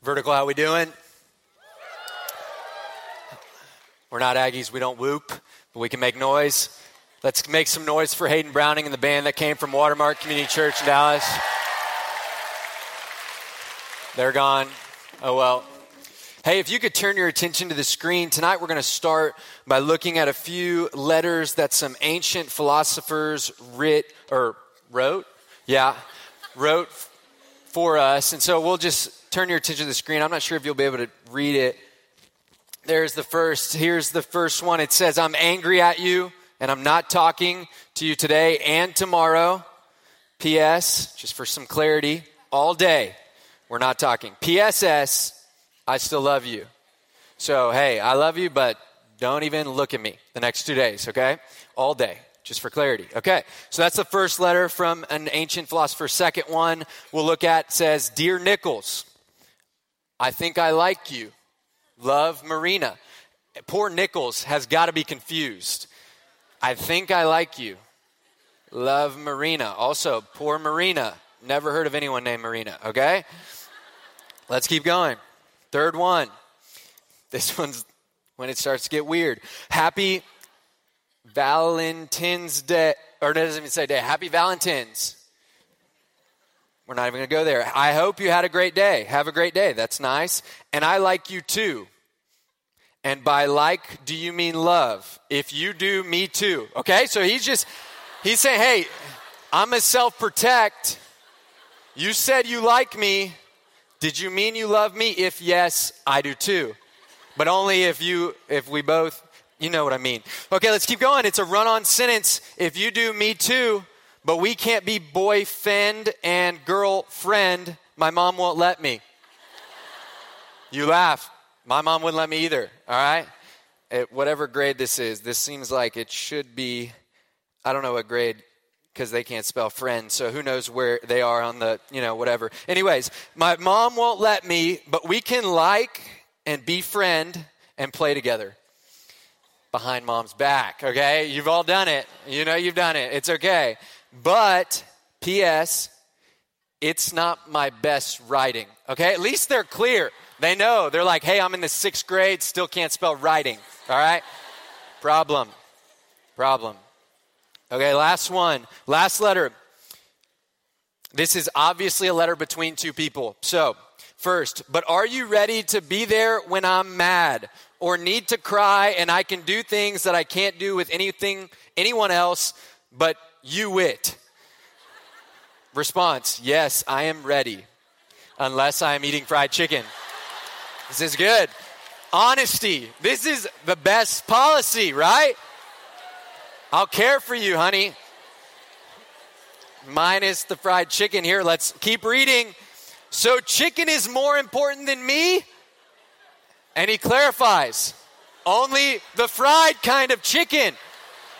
Vertical, how we doing? We're not Aggies, we don't whoop, but we can make noise. Let's make some noise for Hayden Browning and the band that came from Watermark Community Church in Dallas. They're gone. Oh well. Hey, if you could turn your attention to the screen, tonight we're going to start by looking at a few letters that some ancient philosophers writ or wrote. Yeah, wrote for us. And so we'll just turn your attention to the screen. I'm not sure if you'll be able to read it. There's the first. Here's the first one. It says, I'm angry at you, and I'm not talking to you today and tomorrow. P.S., just for some clarity, all day, we're not talking. P.S.S., I still love you. So, hey, I love you, but don't even look at me the next two days, okay? All day, just for clarity. Okay, so that's the first letter from an ancient philosopher. Second one we'll look at says, Dear Nichols, I think I like you. Love Marina. Poor Nichols has got to be confused. I think I like you. Love Marina. Also, poor Marina. Never heard of anyone named Marina, okay? Let's keep going. Third one. This one's when it starts to get weird. Happy Valentine's Day. Or it doesn't even say day. Happy Valentine's. We're not even going to go there. I hope you had a great day. Have a great day. That's nice. And I like you too. And by like, do you mean love? If you do, me too. Okay? So he's just, he's saying, hey, I'm a self protect. You said you like me. Did you mean you love me? If yes, I do too. But only if you if we both you know what I mean. Okay, let's keep going. It's a run-on sentence. If you do me too, but we can't be boyfriend and girlfriend, my mom won't let me. You laugh. My mom wouldn't let me either, all right? At whatever grade this is, this seems like it should be I don't know what grade because they can't spell friend. So who knows where they are on the, you know, whatever. Anyways, my mom won't let me, but we can like and be friend and play together behind mom's back, okay? You've all done it. You know you've done it. It's okay. But, P.S., it's not my best writing, okay? At least they're clear. They know. They're like, hey, I'm in the sixth grade, still can't spell writing, all right? Problem. Problem. Okay, last one. Last letter. This is obviously a letter between two people. So, first, but are you ready to be there when I'm mad or need to cry and I can do things that I can't do with anything anyone else but you it? Response, yes, I am ready. Unless I am eating fried chicken. This is good. Honesty. This is the best policy, right? I'll care for you, honey. Minus the fried chicken here. Let's keep reading. So, chicken is more important than me? And he clarifies only the fried kind of chicken,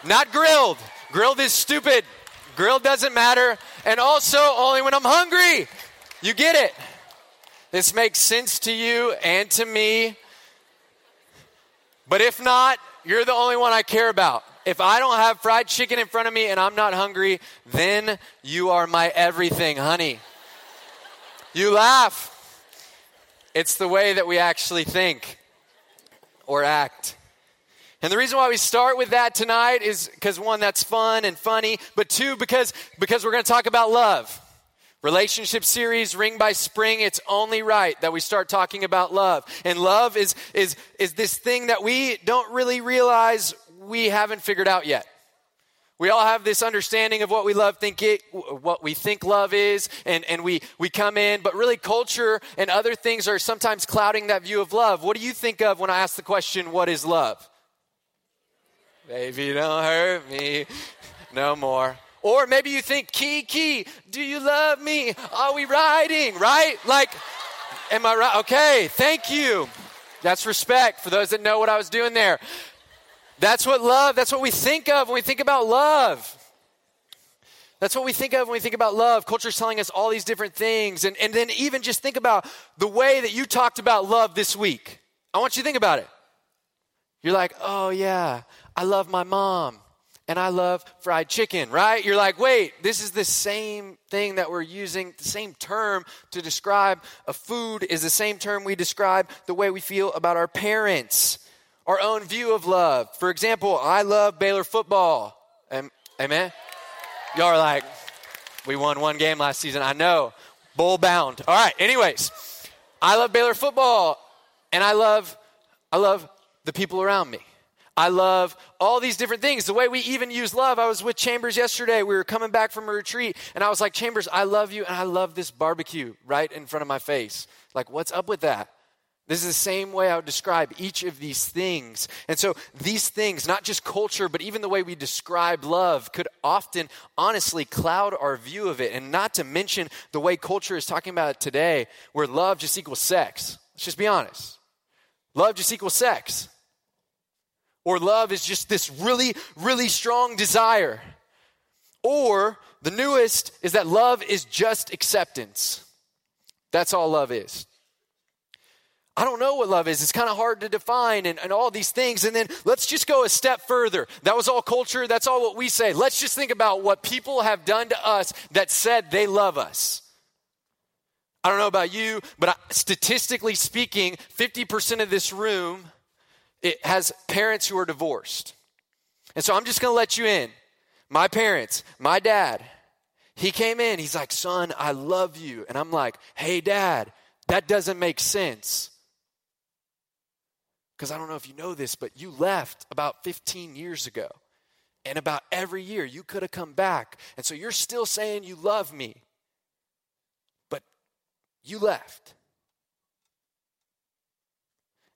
not grilled. Grilled is stupid. Grilled doesn't matter. And also, only when I'm hungry. You get it. This makes sense to you and to me. But if not, you're the only one I care about. If I don't have fried chicken in front of me and I'm not hungry, then you are my everything, honey. You laugh. It's the way that we actually think or act. And the reason why we start with that tonight is because one, that's fun and funny, but two, because, because we're going to talk about love. Relationship series, Ring by Spring, it's only right that we start talking about love. And love is, is, is this thing that we don't really realize we haven't figured out yet. We all have this understanding of what we love think it, what we think love is, and, and we, we come in, but really culture and other things are sometimes clouding that view of love. What do you think of when I ask the question, what is love? Baby, don't hurt me no more. Or maybe you think, Kiki, do you love me? Are we riding? Right? Like, am I right? Okay, thank you. That's respect for those that know what I was doing there. That's what love, that's what we think of when we think about love. That's what we think of when we think about love. Culture's telling us all these different things. And, and then even just think about the way that you talked about love this week. I want you to think about it. You're like, oh, yeah, I love my mom. and I love fried chicken, right? You're like, wait, this is the same thing that we're using, the same term to describe a food is the same term we describe the way we feel about our parents, our own view of love. For example, I love Baylor football. Amen? Y'all are like, we won one game last season. I know. Bull bound. All right, anyways, I love Baylor football, and I love, I love the people around me. I love all these different things. The way we even use love. I was with Chambers yesterday. We were coming back from a retreat, and I was like, Chambers, I love you, and I love this barbecue right in front of my face. Like, what's up with that? This is the same way I would describe each of these things. And so, these things, not just culture, but even the way we describe love, could often honestly cloud our view of it. And not to mention the way culture is talking about it today, where love just equals sex. Let's just be honest. Love just equals sex. Or love is just this really, really strong desire. Or the newest is that love is just acceptance. That's all love is. I don't know what love is. It's kind of hard to define and, and, all these things. And then let's just go a step further. That was all culture. That's all what we say. Let's just think about what people have done to us that said they love us. I don't know about you, but I, statistically speaking, 50% of this room it has parents who are divorced. And so I'm just going to let you in. My parents, my dad, he came in, he's like, Son, I love you. And I'm like, Hey, dad, that doesn't make sense. Because I don't know if you know this, but you left about 15 years ago. And about every year you could have come back. And so you're still saying you love me. But you left.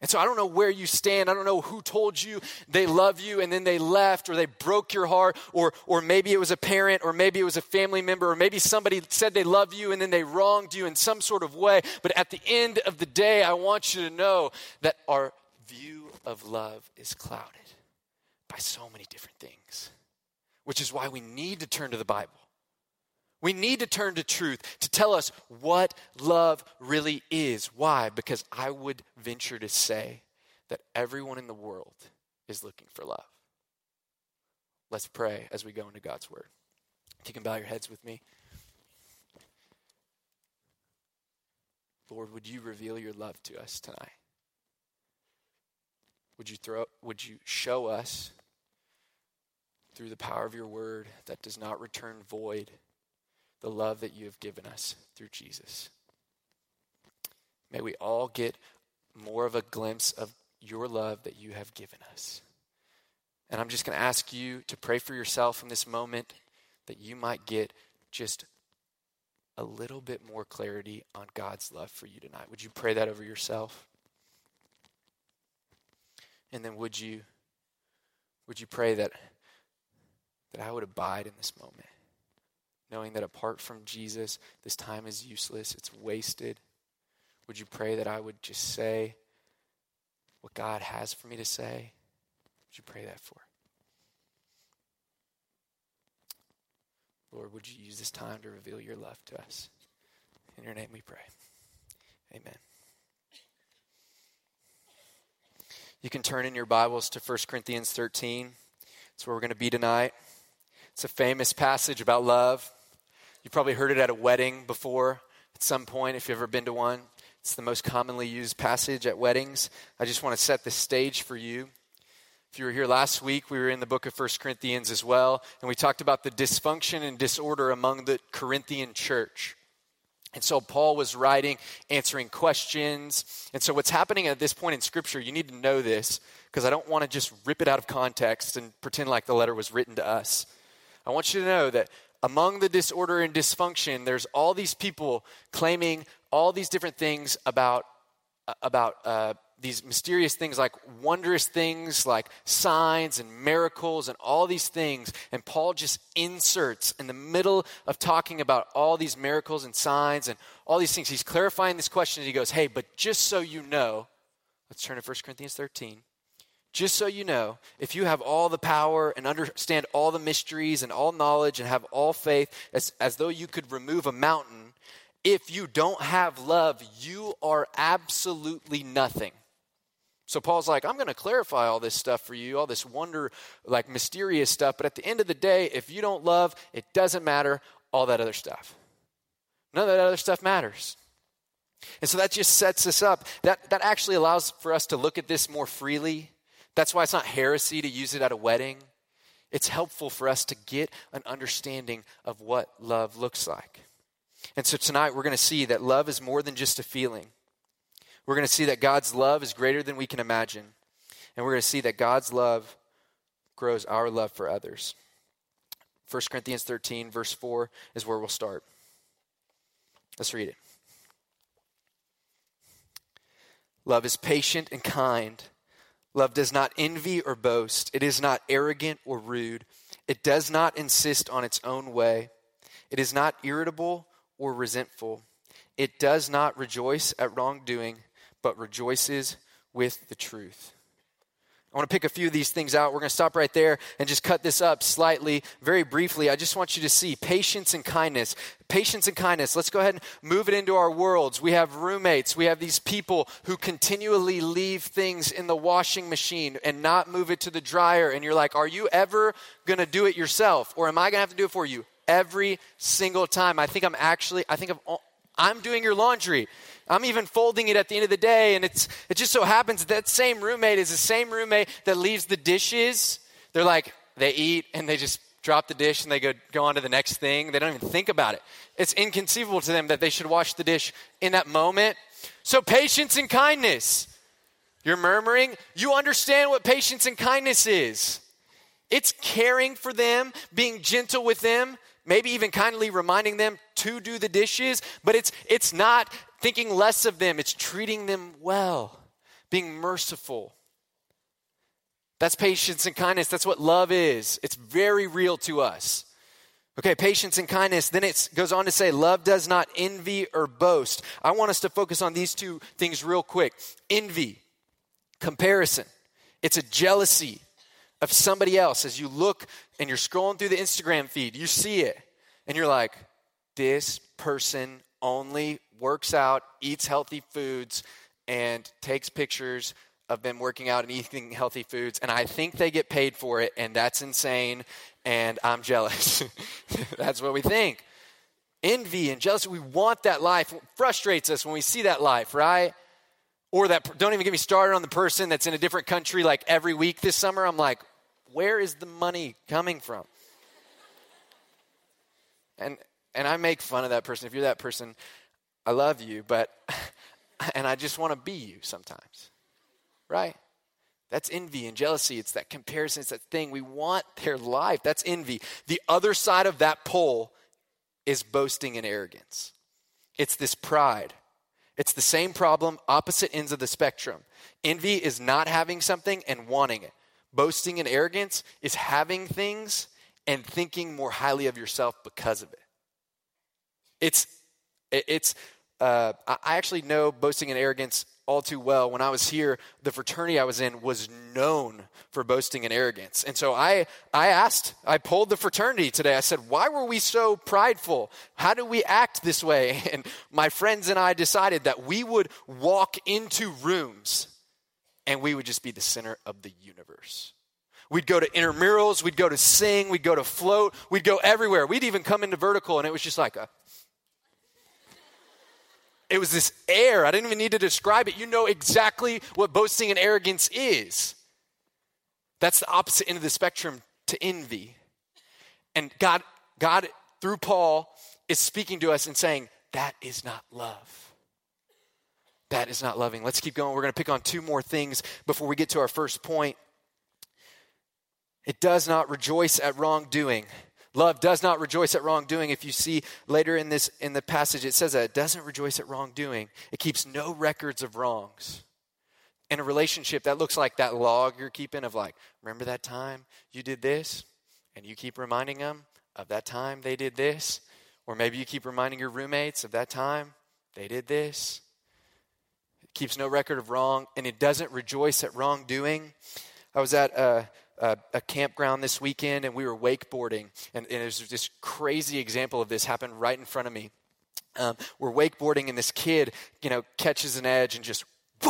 And so I don't know where you stand. I don't know who told you they love you and then they left or they broke your heart or, or maybe it was a parent or maybe it was a family member or maybe somebody said they love you and then they wronged you in some sort of way. But at the end of the day, I want you to know that our view of love is clouded by so many different things, which is why we need to turn to the Bible. We need to turn to truth to tell us what love really is. Why? Because I would venture to say that everyone in the world is looking for love. Let's pray as we go into God's word. If you can bow your heads with me. Lord, would you reveal your love to us tonight? Would you throw would you show us through the power of your word that does not return void? the love that you have given us through Jesus. May we all get more of a glimpse of your love that you have given us. And I'm just going to ask you to pray for yourself in this moment that you might get just a little bit more clarity on God's love for you tonight. Would you pray that over yourself? And then would you would you pray that that I would abide in this moment? knowing that apart from Jesus, this time is useless, it's wasted. Would you pray that I would just say what God has for me to say? Would you pray that for? Lord, would you use this time to reveal your love to us? In your name we pray. Amen. You can turn in your Bibles to 1 Corinthians 13. That's where we're going to be tonight. It's a famous passage about love. You've probably heard it at a wedding before at some point if you've ever been to one. It's the most commonly used passage at weddings. I just want to set the stage for you. If you were here last week, we were in the book of First Corinthians as well, and we talked about the dysfunction and disorder among the Corinthian church. And so Paul was writing, answering questions. And so, what's happening at this point in Scripture, you need to know this because I don't want to just rip it out of context and pretend like the letter was written to us. I want you to know that among the disorder and dysfunction, there's all these people claiming all these different things about, about uh, these mysterious things like wondrous things like signs and miracles and all these things. And Paul just inserts in the middle of talking about all these miracles and signs and all these things. He's clarifying this question. And he goes, Hey, but just so you know, let's turn to 1 Corinthians 13. Just so you know, if you have all the power and understand all the mysteries and all knowledge and have all faith as, as though you could remove a mountain, if you don't have love, you are absolutely nothing. So Paul's like, I'm going to clarify all this stuff for you, all this wonder, like mysterious stuff. But at the end of the day, if you don't love, it doesn't matter all that other stuff. None of that other stuff matters. And so that just sets us up. That, that actually allows for us to look at this more freely. That's why it's not heresy to use it at a wedding. It's helpful for us to get an understanding of what love looks like. And so tonight we're going to see that love is more than just a feeling. We're going to see that God's love is greater than we can imagine. And we're going to see that God's love grows our love for others. 1 Corinthians 13, verse 4 is where we'll start. Let's read it. Love is patient and kind. Love does not envy or boast. It is not arrogant or rude. It does not insist on its own way. It is not irritable or resentful. It does not rejoice at wrongdoing, but rejoices with the truth. I want to pick a few of these things out. We're going to stop right there and just cut this up slightly, very briefly. I just want you to see patience and kindness. Patience and kindness. Let's go ahead and move it into our worlds. We have roommates. We have these people who continually leave things in the washing machine and not move it to the dryer. And you're like, are you ever going to do it yourself? Or am I going to have to do it for you? Every single time. I think I'm actually, I think I'm, I'm doing your laundry. I'm even folding it at the end of the day, and it's, it just so happens that, same roommate is the same roommate that leaves the dishes. They're like, they eat and they just drop the dish and they go, go on to the next thing. They don't even think about it. It's inconceivable to them that they should wash the dish in that moment. So, patience and kindness. You're murmuring. You understand what patience and kindness is. It's caring for them, being gentle with them, maybe even kindly reminding them to do the dishes, but it's, it's not thinking less of them, it's treating them well, being merciful. That's patience and kindness. That's what love is. It's very real to us. Okay, patience and kindness. Then it goes on to say, love does not envy or boast. I want us to focus on these two things real quick envy, comparison. It's a jealousy of somebody else. As you look and you're scrolling through the Instagram feed, you see it, and you're like, this person only works out, eats healthy foods, and takes pictures of them working out and eating healthy foods. And I think they get paid for it, and that's insane, and I'm jealous. that's what we think. Envy and jealousy, we want that life. It frustrates us when we see that life, right? Or that, don't even get me started on the person that's in a different country like every week this summer. I'm like, where is the money coming from? And and I make fun of that person. If you're that person, I love you, but and I just want to be you sometimes. Right? That's envy and jealousy. It's that comparison. It's that thing. We want their life. That's envy. The other side of that pole is boasting and arrogance. It's this pride. It's the same problem, opposite ends of the spectrum. Envy is not having something and wanting it. Boasting and arrogance is having things and thinking more highly of yourself because of it. It's, it's, uh, I actually know boasting and arrogance all too well. When I was here, the fraternity I was in was known for boasting and arrogance. And so I, I asked, I polled the fraternity today. I said, why were we so prideful? How do we act this way? And my friends and I decided that we would walk into rooms and we would just be the center of the universe. We'd go to intramurals, we'd go to sing, we'd go to float, we'd go everywhere. We'd even come into vertical, and it was just like a. It was this air. I didn't even need to describe it. You know exactly what boasting and arrogance is. That's the opposite end of the spectrum to envy. And God, God, through Paul, is speaking to us and saying, that is not love. That is not loving. Let's keep going. We're going to pick on two more things before we get to our first point. It does not rejoice at wrongdoing. Love does not rejoice at wrongdoing. If you see later in this in the passage, it says that it doesn't rejoice at wrongdoing. It keeps no records of wrongs. In a relationship, that looks like that log you're keeping of like, remember that time you did this? And you keep reminding them of that time they did this. Or maybe you keep reminding your roommates of that time they did this It keeps no record of wrong, and it doesn't rejoice at wrongdoing. I was at a, a, campground this weekend, and we were wakeboarding, and, and there's this crazy example of this happened right in front of me. Um, we're wakeboarding, and this kid, you know, catches an edge and just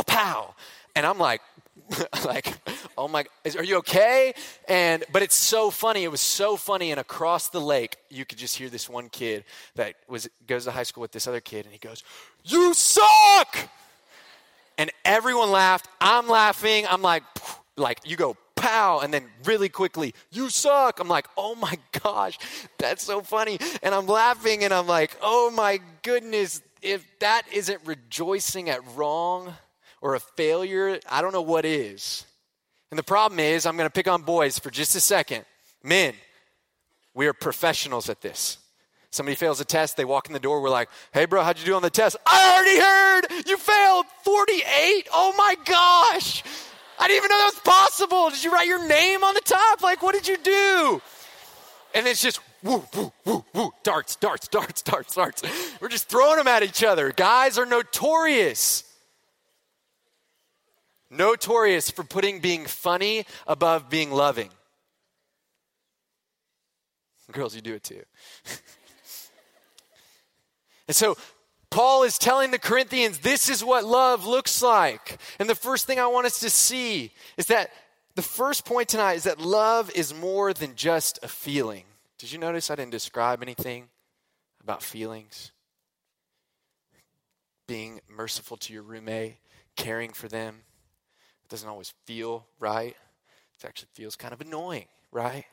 pow, and I'm like, like, oh my, is, are you okay? And, but it's so funny. It was so funny. And across the lake, you could just hear this one kid that was, goes to high school with this other kid, and he goes, You suck! And everyone laughed. I'm laughing. I'm like, like, you go, pow, and then really quickly, you suck. I'm like, oh my gosh, that's so funny. And I'm laughing and I'm like, oh my goodness, if that isn't rejoicing at wrong or a failure, I don't know what is. And the problem is, I'm going to pick on boys for just a second. Men, we are professionals at this. Somebody fails a test, they walk in the door, we're like, hey, bro, how'd you do on the test? I already heard you failed 48. Oh my gosh. I didn't even know that was possible. Did you write your name on the top? Like, what did you do? And it's just woo, woo, woo, woo, darts, darts, darts, darts, darts. We're just throwing them at each other. Guys are notorious. Notorious for putting being funny above being loving. Girls, you do it too. and so Paul is telling the Corinthians, this is what love looks like. And the first thing I want us to see is that the first point tonight is that love is more than just a feeling. Did you notice I didn't describe anything about feelings? Being merciful to your roommate, caring for them. It doesn't always feel right. It actually feels kind of annoying, right?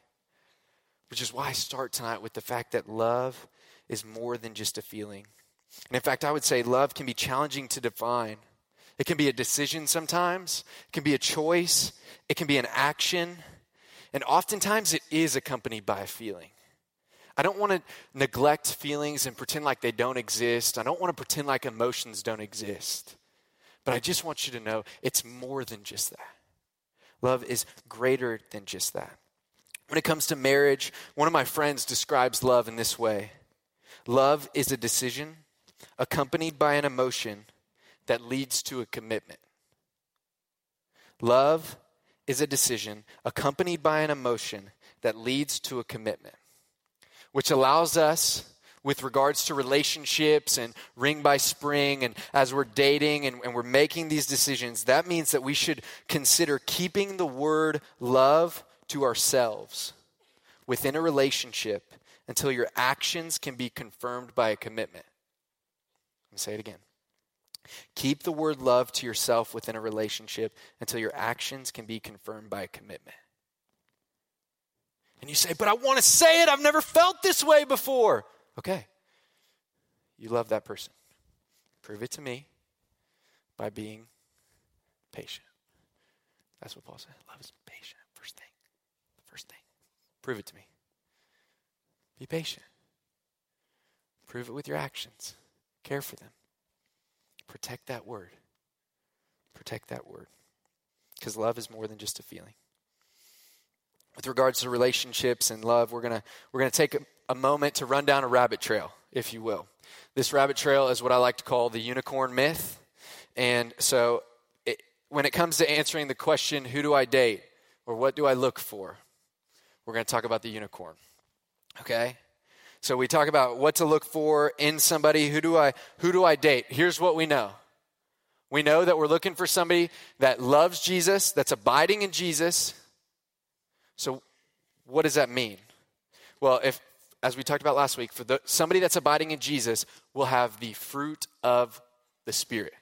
Which is why I start tonight with the fact that love is more than just a feeling. And in fact, I would say love can be challenging to define. It can be a decision sometimes, it can be a choice, it can be an action, and oftentimes it is accompanied by a feeling. I don't want to neglect feelings and pretend like they don't exist. I don't want to pretend like emotions don't exist. But I just want you to know it's more than just that. Love is greater than just that. When it comes to marriage, one of my friends describes love in this way Love is a decision accompanied by an emotion that leads to a commitment. Love is a decision accompanied by an emotion that leads to a commitment, which allows us, with regards to relationships and ring by spring, and as we're dating and, and we're making these decisions, that means that we should consider keeping the word love to ourselves within a relationship until your actions can be confirmed by a commitment. Let me say it again. Keep the word love to yourself within a relationship until your actions can be confirmed by a commitment. And you say, but I want to say it. I've never felt this way before. Okay. You love that person. Prove it to me by being patient. That's what Paul said. Love is patient. First thing. First thing. Prove it to me. Be patient. Prove it with your actions. Care for them. Protect that word. Protect that word. Because love is more than just a feeling. With regards to relationships and love, we're going we're gonna take a, a moment to run down a rabbit trail, if you will. This rabbit trail is what I like to call the unicorn myth. And so it, when it comes to answering the question, who do I date or what do I look for, we're going to talk about the unicorn. Okay? So we talk about what to look for in somebody. Who do I who do I date? Here's what we know. We know that we're looking for somebody that loves Jesus, that's abiding in Jesus. So what does that mean? Well, if as we talked about last week, for the, somebody that's abiding in Jesus will have the fruit of the Spirit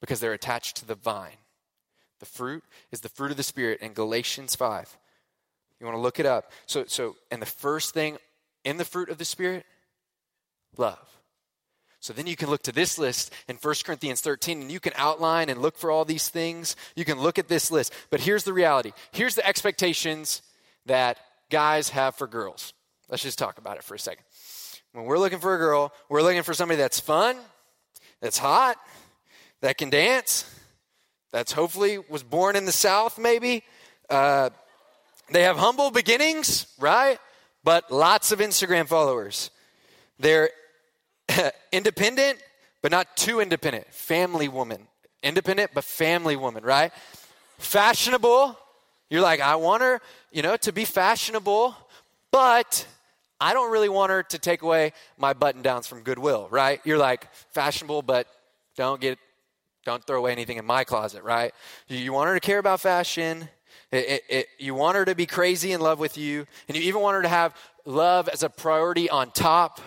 because they're attached to the vine. The fruit is the fruit of the Spirit in Galatians 5. You want to look it up. So, so, and the first thing in the fruit of the Spirit? Love. So then you can look to this list in 1 Corinthians 13 and you can outline and look for all these things. You can look at this list. But here's the reality here's the expectations that guys have for girls. Let's just talk about it for a second. When we're looking for a girl, we're looking for somebody that's fun, that's hot, that can dance, that's hopefully was born in the South, maybe. Uh, they have humble beginnings, right? But lots of Instagram followers. They're independent, but not too independent. Family woman. Independent, but family woman, right? Fashionable. You're like, I want her, you know, to be fashionable, but I don't really want her to take away my button downs from Goodwill, right? You're like, fashionable, but don't get Don't throw away anything in my closet, right? You, want her to care about fashion. It, it, it, you want her to be crazy in love with you. And you even want her to have love as a priority on top.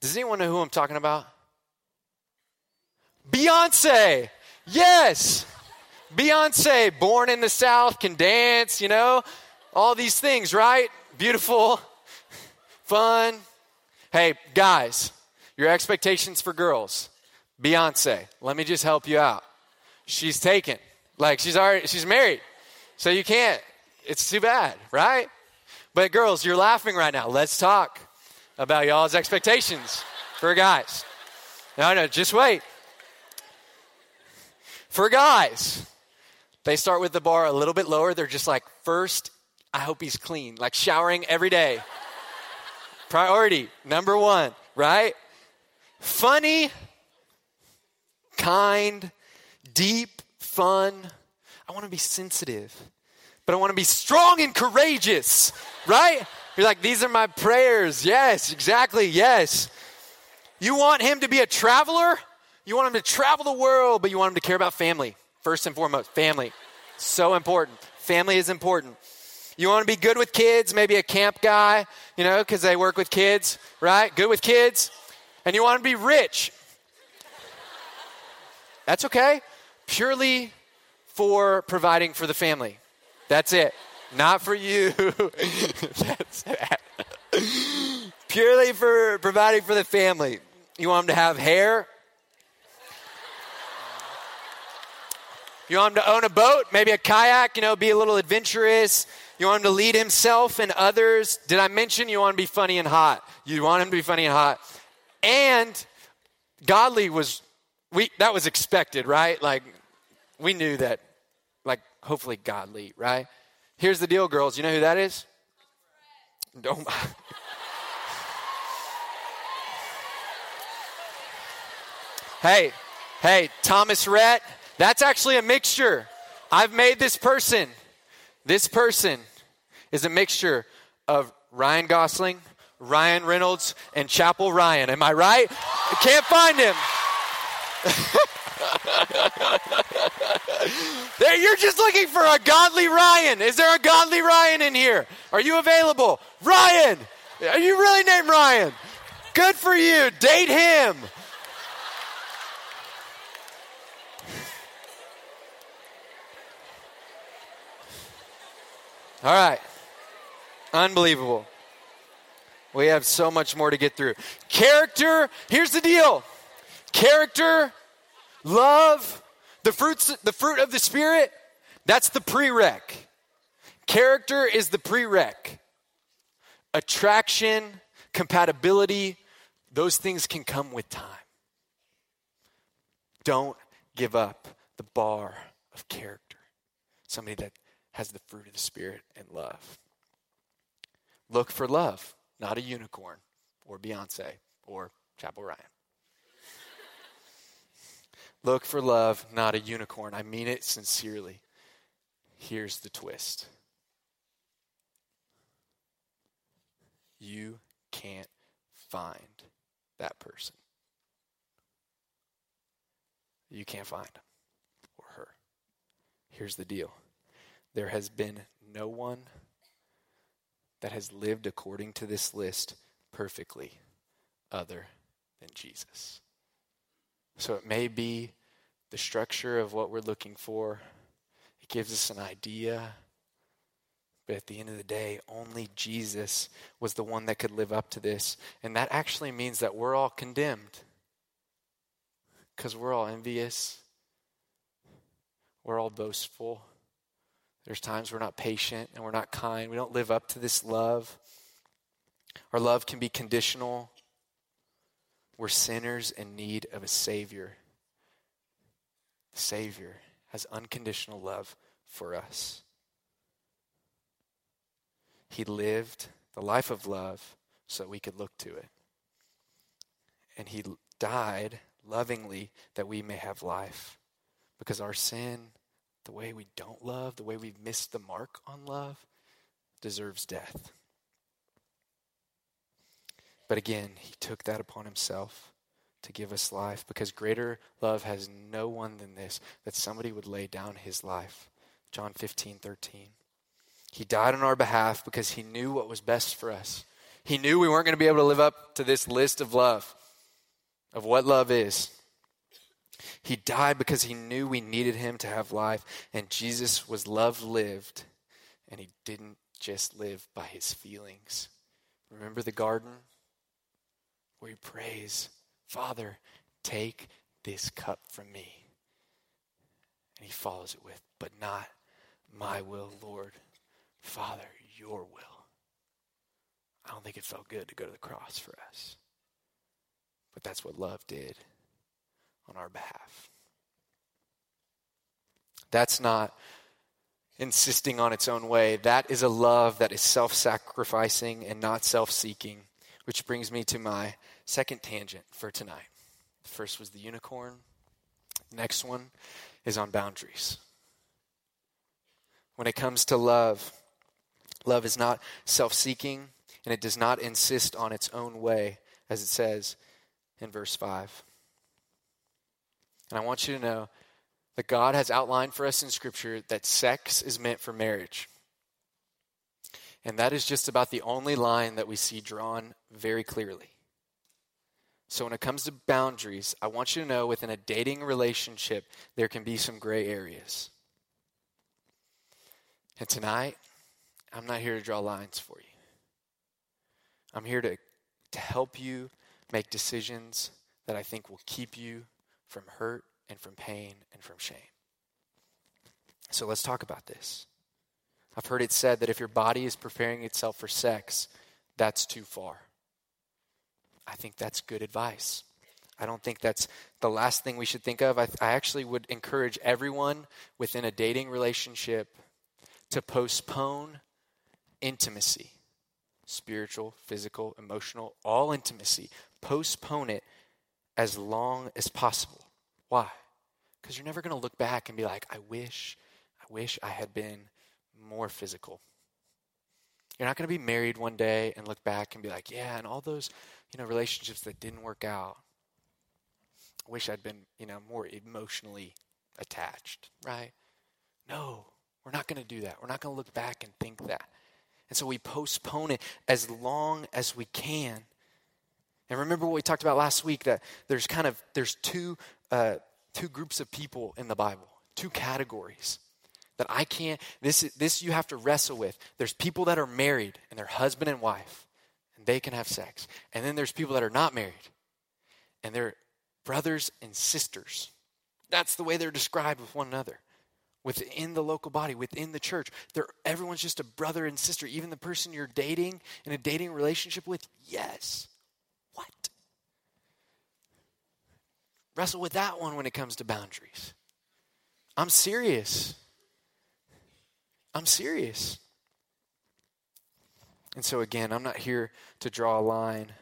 Does anyone know who I'm talking about? Beyonce. Yes. Beyonce, born in the South, can dance, you know, all these things, right? Beautiful, fun. Hey, guys, your expectations for girls. Beyonce, let me just help you out. She's taken. Like she's already she's married. So you can't. It's too bad, right? But girls, you're laughing right now. Let's talk about y'all's expectations for guys. No, no, just wait. For guys, they start with the bar a little bit lower. They're just like, first, I hope he's clean, like showering every day. Priority number one, right? Funny, kind, deep, fun. I want to be sensitive, but I want to be strong and courageous, right? You're like, these are my prayers. Yes, exactly. Yes. You want him to be a traveler? You want him to travel the world, but you want him to care about family. First and foremost, family. So important. Family is important. You want to be good with kids, maybe a camp guy, you know, because they work with kids, right? Good with kids. And you want to be rich. That's okay. Purely for providing for the family. That's it. Not for you. That's it. Purely for providing for the family. You want them to have hair, You want him to own a boat, maybe a kayak, you know, be a little adventurous. You want him to lead himself and others. Did I mention you want to be funny and hot? You want him to be funny and hot. And godly was we that was expected, right? Like we knew that hopefully godly, right? Here's the deal, girls. You know who that is? Don't Hey, hey, Thomas Rhett that's actually a mixture. I've made this person. This person is a mixture of Ryan Gosling, Ryan Reynolds, and Chapel Ryan. Am I right? Can't find him. there, you're just looking for a godly Ryan. Is there a godly Ryan in here? Are you available? Ryan! Are you really named Ryan? Good for you. Date him. All right. Unbelievable. We have so much more to get through. Character, here's the deal. Character, love, the fruits the fruit of the spirit, that's the prereq. Character is the prereq. Attraction, compatibility, those things can come with time. Don't give up the bar of character. Somebody that has the fruit of the Spirit and love. Look for love, not a unicorn or Beyonce or Chapel Ryan. Look for love, not a unicorn. I mean it sincerely. Here's the twist you can't find that person. You can't find him or her. Here's the deal there has been no one that has lived according to this list perfectly other than Jesus. So it may be the structure of what we're looking for, it gives us an idea. But at the end of the day, only Jesus was the one that could live up to this. And that actually means that we're all condemned because we're all envious, we're all boastful. There's times we're not patient and we're not kind. We don't live up to this love. Our love can be conditional. We're sinners in need of a Savior. The Savior has unconditional love for us. He lived the life of love so we could look to it. And He died lovingly that we may have life because our sin the way we don't love, the way we've missed the mark on love, deserves death. But again, he took that upon himself to give us life because greater love has no one than this that somebody would lay down his life. John 15, 13. He died on our behalf because he knew what was best for us. He knew we weren't going to be able to live up to this list of love, of what love is. He died because he knew we needed him to have life, and Jesus was love lived, and he didn't just live by his feelings. Remember the garden where he prays, Father, take this cup from me. And he follows it with, but not my will, Lord. Father, your will. I don't think it felt good to go to the cross for us. But that's what love did on our behalf. That's not insisting on its own way. That is a love that is self sacrificing and not self seeking. Which brings me to my second tangent for tonight. The first was the unicorn, next one is on boundaries. When it comes to love, love is not self seeking and it does not insist on its own way, as it says in verse 5. And I want you to know that God has outlined for us in Scripture that sex is meant for marriage. And that is just about the only line that we see drawn very clearly. So, when it comes to boundaries, I want you to know within a dating relationship, there can be some gray areas. And tonight, I'm not here to draw lines for you. I'm here to, to help you make decisions that I think will keep you from hurt and from pain and from shame. So let's talk about this. I've heard it said that if your body is preparing itself for sex, that's too far. I think that's good advice. I don't think that's the last thing we should think of. I, I, actually would encourage everyone within a dating relationship to postpone intimacy spiritual, physical, emotional, all intimacy. Postpone it as long as possible. Why? Because you're never going to look back and be like, I wish, I wish I had been more physical. You're not going to be married one day and look back and be like, yeah, and all those, you know, relationships that didn't work out. I wish I'd been, you know, more emotionally attached, right? No, we're not going to do that. We're not going to look back and think that. And so we postpone it as long as we can. And remember what we talked about last week that there's kind of there's two uh, two groups of people in the Bible, two categories that I can't this this you have to wrestle with. There's people that are married and they're husband and wife and they can have sex. And then there's people that are not married and they're brothers and sisters. That's the way they're described with one another within the local body, within the church. They're, everyone's just a brother and sister. Even the person you're dating in a dating relationship with, yes. What? Wrestle with that one when it comes to boundaries. I'm serious. I'm serious. And so again, I'm not here to draw a line,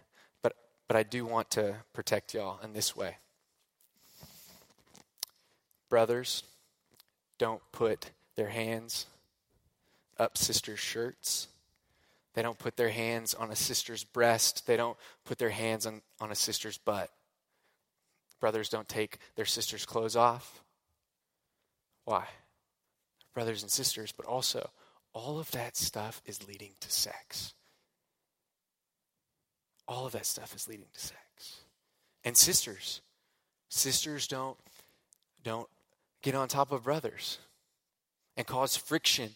but but I do want to protect y'all in this way. Brothers, don't put their hands up sisters' shirts. They don't put their hands on a sister's breast. They don't put their hands on, on a sister's butt. Brothers don't take their sister's clothes off. Why? Brothers and sisters, but also all of that stuff is leading to sex. All of that stuff is leading to sex. And sisters, sisters don't don't get on top of brothers and cause friction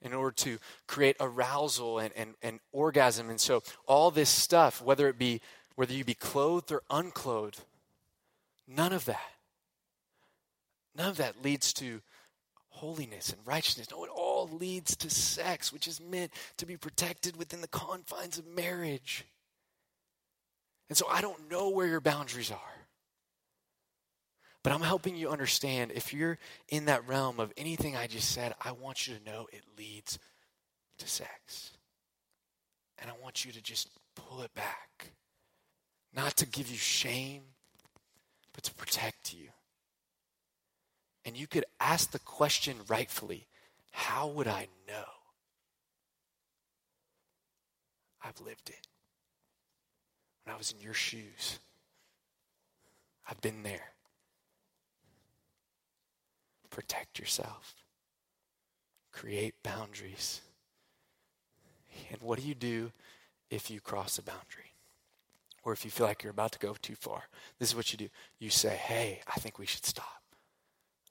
in order to create arousal and, and, and orgasm. And so all this stuff, whether it be whether you be clothed or unclothed, none of that, none of that leads to holiness and righteousness. No, it all leads to sex, which is meant to be protected within the confines of marriage. And so I don't know where your boundaries are. But I'm helping you understand if you're in that realm of anything I just said, I want you to know it leads to sex. And I want you to just pull it back. Not to give you shame, but to protect you. And you could ask the question rightfully how would I know? I've lived it. When I was in your shoes, I've been there. Protect yourself, create boundaries. And what do you do if you cross a boundary? Or if you feel like you're about to go too far? This is what you do. You say, hey, I think we should stop.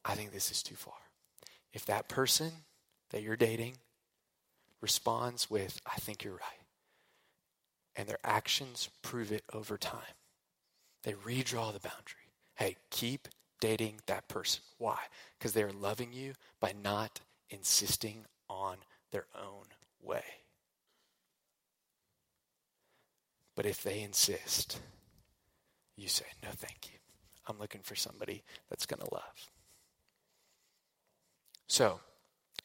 I think this is too far. If that person that you're dating responds with, I think you're right, and their actions prove it over time, they redraw the boundary. Hey, keep dating that person. Why? Because they are loving you by not insisting on their own way. But if they insist, you say, no, thank you. I'm looking for somebody that's going to love. So,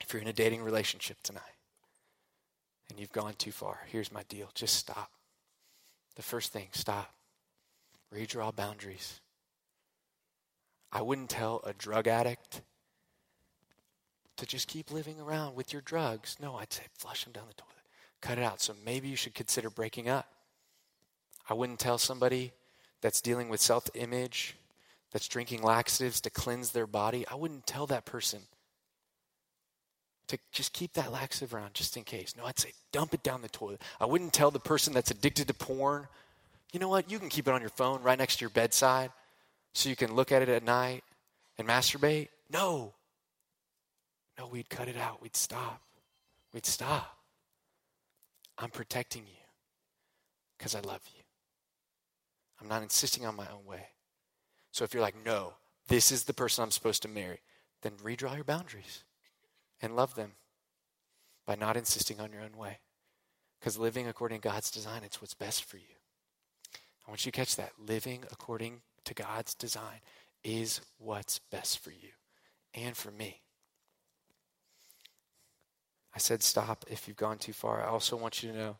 if you're in a dating relationship tonight and you've gone too far, here's my deal just stop. The first thing, stop. Redraw boundaries. I wouldn't tell a drug addict to just keep living around with your drugs. No, I'd say flush them down the toilet. Cut it out. So maybe you should consider breaking up. I wouldn't tell somebody that's dealing with self image, that's drinking laxatives to cleanse their body, I wouldn't tell that person to just keep that laxative around just in case. No, I'd say dump it down the toilet. I wouldn't tell the person that's addicted to porn, you know what, you can keep it on your phone right next to your bedside so you can look at it at night and masturbate. No. No, we'd cut it out. We'd stop. We'd stop. I'm protecting you because I love you. I'm not insisting on my own way. So if you're like, no, this is the person I'm supposed to marry, then redraw your boundaries and love them by not insisting on your own way. Because living according to God's design, it's what's best for you. I want you to catch that. Living according to God's design is what's best for you and for me. I said stop if you've gone too far. I also want you to know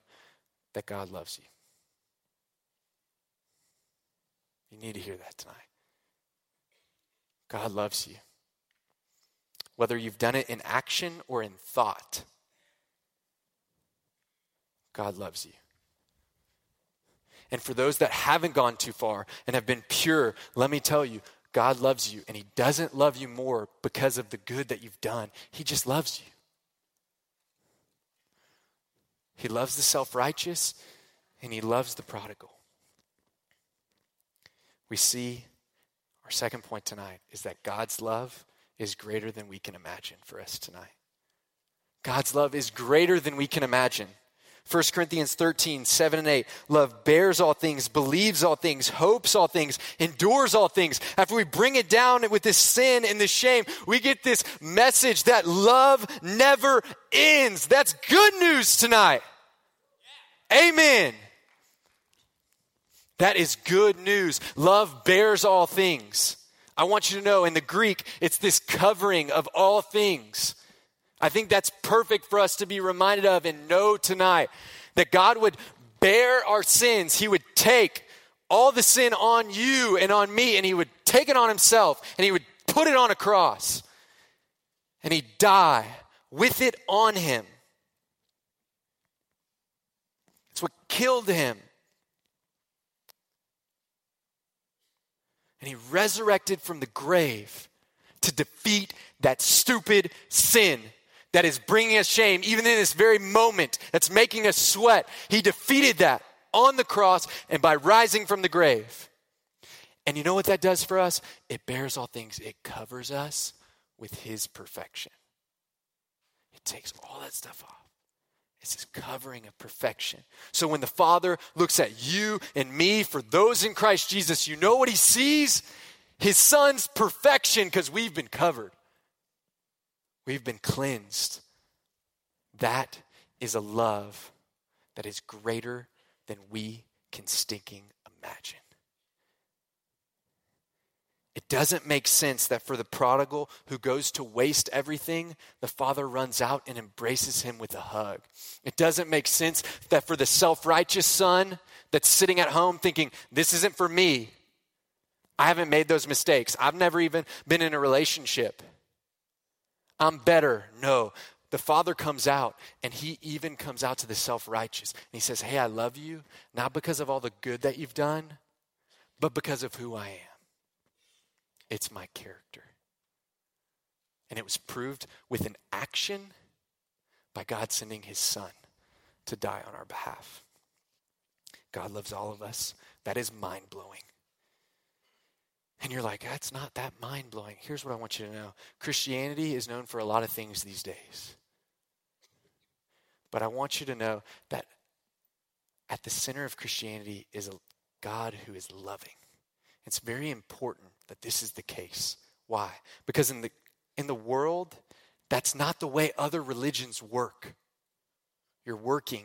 that God loves you. You need to hear that tonight. God loves you. Whether you've done it in action or in thought, God loves you. And for those that haven't gone too far and have been pure, let me tell you, God loves you, and He doesn't love you more because of the good that you've done. He just loves you. He loves the self righteous, and He loves the prodigal we see our second point tonight is that God's love is greater than we can imagine for us tonight. God's love is greater than we can imagine. 1 Corinthians 13, 7 and 8. Love bears all things, believes all things, hopes all things, endures all things. After we bring it down with this sin and this shame, we get this message that love never ends. That's good news tonight. Amen. That is good news. Love bears all things. I want you to know in the Greek, it's this covering of all things. I think that's perfect for us to be reminded of and know tonight that God would bear our sins. He would take all the sin on you and on me, and He would take it on Himself, and He would put it on a cross, and He'd die with it on Him. It's what killed Him. And he resurrected from the grave to defeat that stupid sin that is bringing us shame, even in this very moment that's making us sweat. He defeated that on the cross and by rising from the grave. And you know what that does for us? It bears all things, it covers us with his perfection. It takes all that stuff off. It's his covering of perfection. So when the Father looks at you and me, for those in Christ Jesus, you know what he sees? His Son's perfection because we've been covered, we've been cleansed. That is a love that is greater than we can stinking imagine. It doesn't make sense that for the prodigal who goes to waste everything, the father runs out and embraces him with a hug. It doesn't make sense that for the self righteous son that's sitting at home thinking, this isn't for me, I haven't made those mistakes, I've never even been in a relationship, I'm better. No. The father comes out and he even comes out to the self righteous and he says, Hey, I love you, not because of all the good that you've done, but because of who I am. It's my character. And it was proved with an action by God sending his son to die on our behalf. God loves all of us. That is mind blowing. And you're like, that's not that mind blowing. Here's what I want you to know Christianity is known for a lot of things these days. But I want you to know that at the center of Christianity is a God who is loving. It's very important that this is the case. Why? Because in the in the world, that's not the way other religions work. You're working.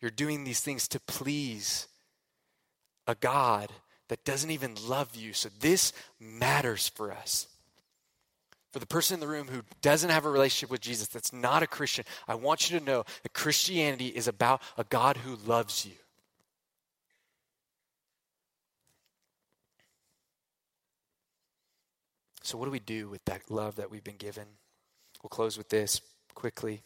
You're doing these things to please a God that doesn't even love you. So this matters for us. For the person in the room who doesn't have a relationship with Jesus, that's not a Christian, I want you to know that Christianity is about a God who loves you. So, what do we do with that love that we've been given? We'll close with this quickly.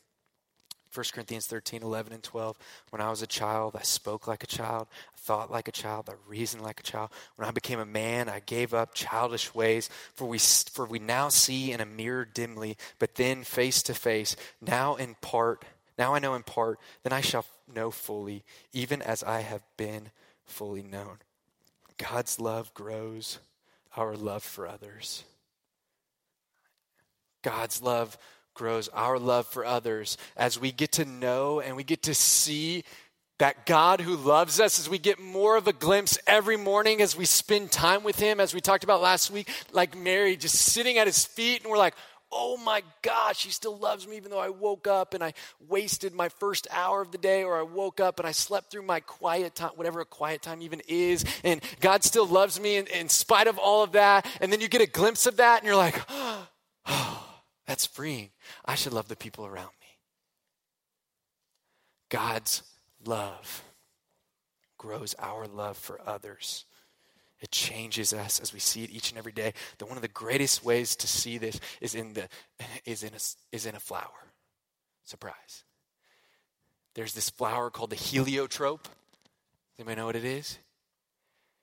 1 Corinthians 13, 11, and 12. When I was a child, I spoke like a child, I thought like a child, I reasoned like a child. When I became a man, I gave up childish ways. For we, for we now see in a mirror dimly, but then face to face. Now in part, now I know in part, then I shall know fully, even as I have been fully known. God's love grows our love for others. God's love grows our love for others as we get to know and we get to see that God who loves us, as we get more of a glimpse every morning as we spend time with Him, as we talked about last week, like Mary just sitting at His feet, and we're like, oh my gosh, He still loves me even though I woke up and I wasted my first hour of the day, or I woke up and I slept through my quiet time, whatever a quiet time even is, and God still loves me in, in spite of all of that. And then you get a glimpse of that, and you're like, oh. That's freeing. I should love the people around me. God's love grows our love for others. It changes us as we see it each and every day. That one of the greatest ways to see this is in the is in a, is in a flower. Surprise. There's this flower called the heliotrope. Anybody know what it is?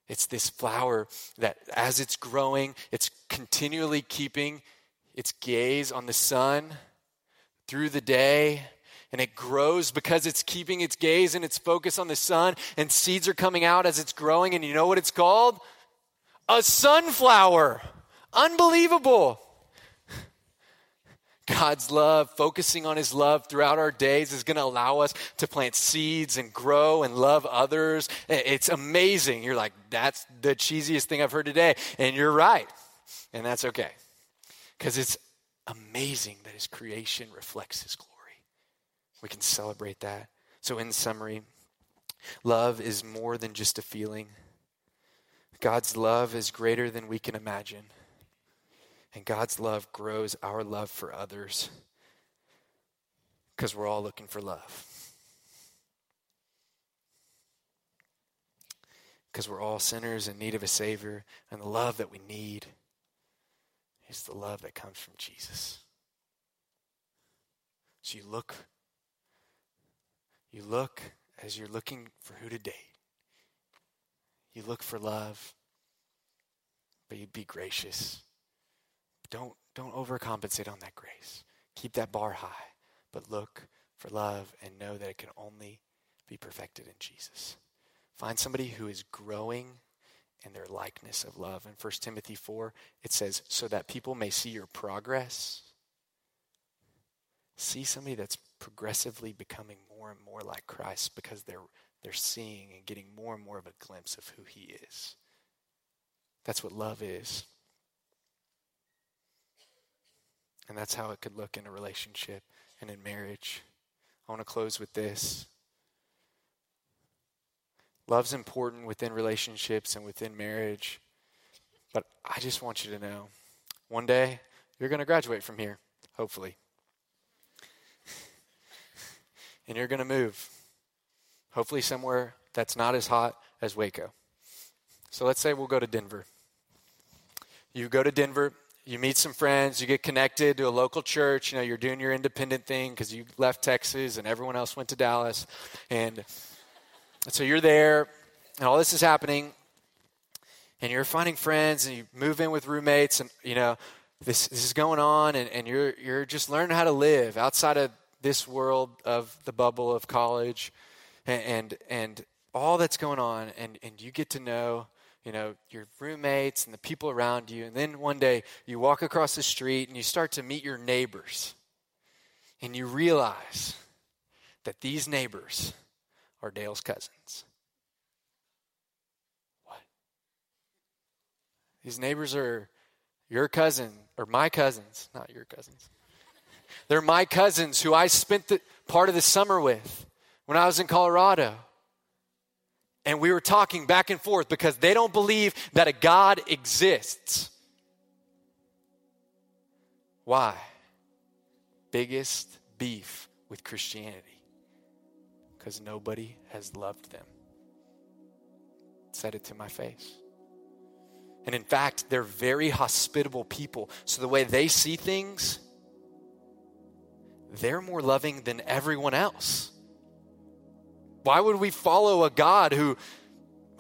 It's this flower that as it's growing, it's continually keeping its gaze on the sun through the day and it grows because it's keeping its gaze and its focus on the sun and seeds are coming out as it's growing and you know what it's called a sunflower unbelievable God's love, focusing on His love throughout our days, is going to allow us to plant seeds and grow and love others. It's amazing. You're like, that's the cheesiest thing I've heard today. And you're right. And that's okay because it's amazing that his creation reflects his glory. We can celebrate that. So, in summary, love is more than just a feeling. God's love is greater than we can imagine. And God's love grows our love for others because we're all looking for love. Because we're all sinners in need of a Savior, and the love that we need the love that comes from Jesus. So you look, you look as you're looking for who to date. You look for love, but you be gracious. Don't don't overcompensate on that grace. Keep that bar high, but look for love and know that it can only be perfected in Jesus. Find somebody who is growing and their likeness of love. In 1 Timothy 4, it says, so that people may see your progress. See somebody that's progressively becoming more and more like Christ because they're, they're seeing and getting more and more of a glimpse of who he is. That's what love is. And that's how it could look in a relationship and in marriage. I want to close with this. Love's important within relationships and within marriage. But I just want you to know one day you're going to graduate from here, hopefully. and you're going to move, hopefully, somewhere that's not as hot as Waco. So let's say we'll go to Denver. You go to Denver, you meet some friends, you get connected to a local church. You know, you're doing your independent thing because you left Texas and everyone else went to Dallas. And and so you're there, and all this is happening, and you're finding friends and you move in with roommates and you know this, this is going on and, and you're you're just learning how to live outside of this world of the bubble of college and and, and all that's going on and, and you get to know you know your roommates and the people around you and then one day you walk across the street and you start to meet your neighbors and you realize that these neighbors are Dale's cousins. What? These neighbors are your cousin, or my cousins, not your cousins. They're my cousins who I spent the part of the summer with when I was in Colorado. And we were talking back and forth because they don't believe that a God exists. Why? Biggest beef with Christianity because nobody has loved them. Said it to my face. And in fact, they're very hospitable people. So the way they see things, they're more loving than everyone else. Why would we follow a God who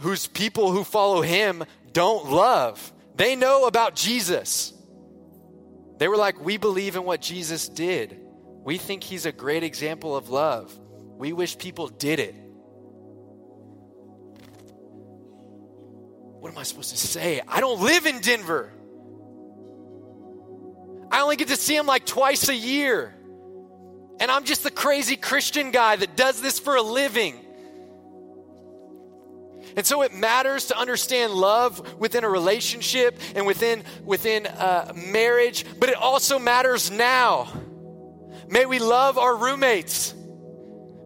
whose people who follow him don't love? They know about Jesus. They were like, "We believe in what Jesus did. We think he's a great example of love." We wish people did it. What am I supposed to say? I don't live in Denver. I only get to see him like twice a year. And I'm just the crazy Christian guy that does this for a living. And so it matters to understand love within a relationship and within, within a marriage, but it also matters now. May we love our roommates.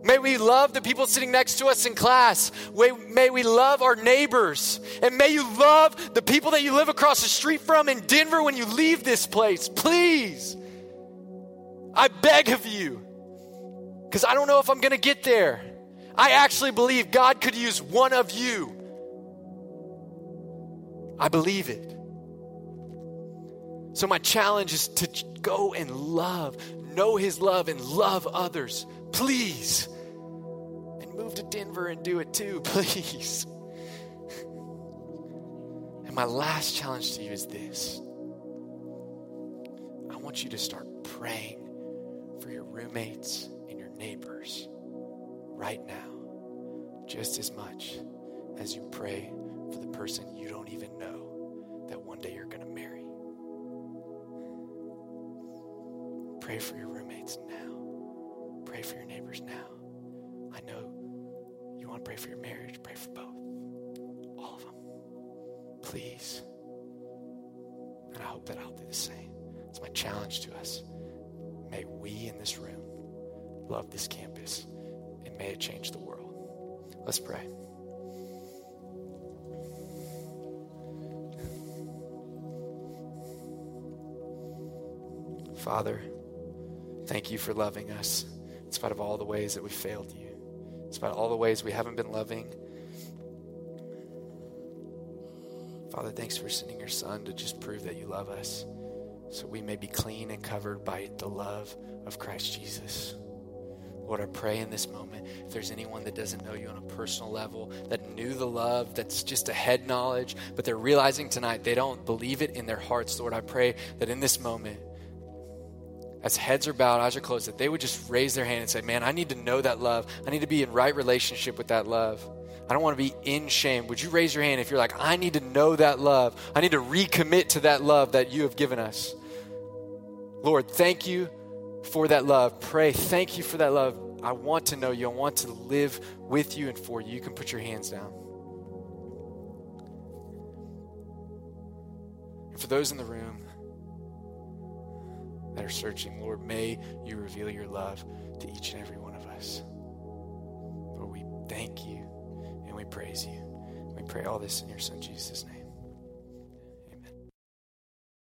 May we love the people sitting next to us in class. May we love our neighbors. And may you love the people that you live across the street from in Denver when you leave this place. Please. I beg of you. Because I don't know if I'm going to get there. I actually believe God could use one of you. I believe it. So, my challenge is to go and love, know His love, and love others. Please move to Denver and do it too, please. And my last challenge to you is this I want you to start praying for your roommates and your neighbors right now, just as much as you pray for the person you don't even know that one day you're going to marry. Pray for your roommates now. Pray for your neighbors now. I know pray for your marriage, pray for both. All of them. Please. And I hope that I'll do the same. It's my challenge to us. May we in this room love this campus and may it change the world. Let's pray. Father, thank you for loving us in spite of all the ways that we failed you. It's about all the ways we haven't been loving. Father, thanks for sending your son to just prove that you love us so we may be clean and covered by the love of Christ Jesus. Lord, I pray in this moment, if there's anyone that doesn't know you on a personal level, that knew the love, that's just a head knowledge, but they're realizing tonight they don't believe it in their hearts, Lord, I pray that in this moment, as heads are bowed, eyes are closed, that they would just raise their hand and say, Man, I need to know that love. I need to be in right relationship with that love. I don't want to be in shame. Would you raise your hand if you're like, I need to know that love? I need to recommit to that love that you have given us. Lord, thank you for that love. Pray, thank you for that love. I want to know you. I want to live with you and for you. You can put your hands down. And for those in the room, that are searching, Lord, may you reveal your love to each and every one of us. Lord, we thank you and we praise you. We pray all this in your Son Jesus' name.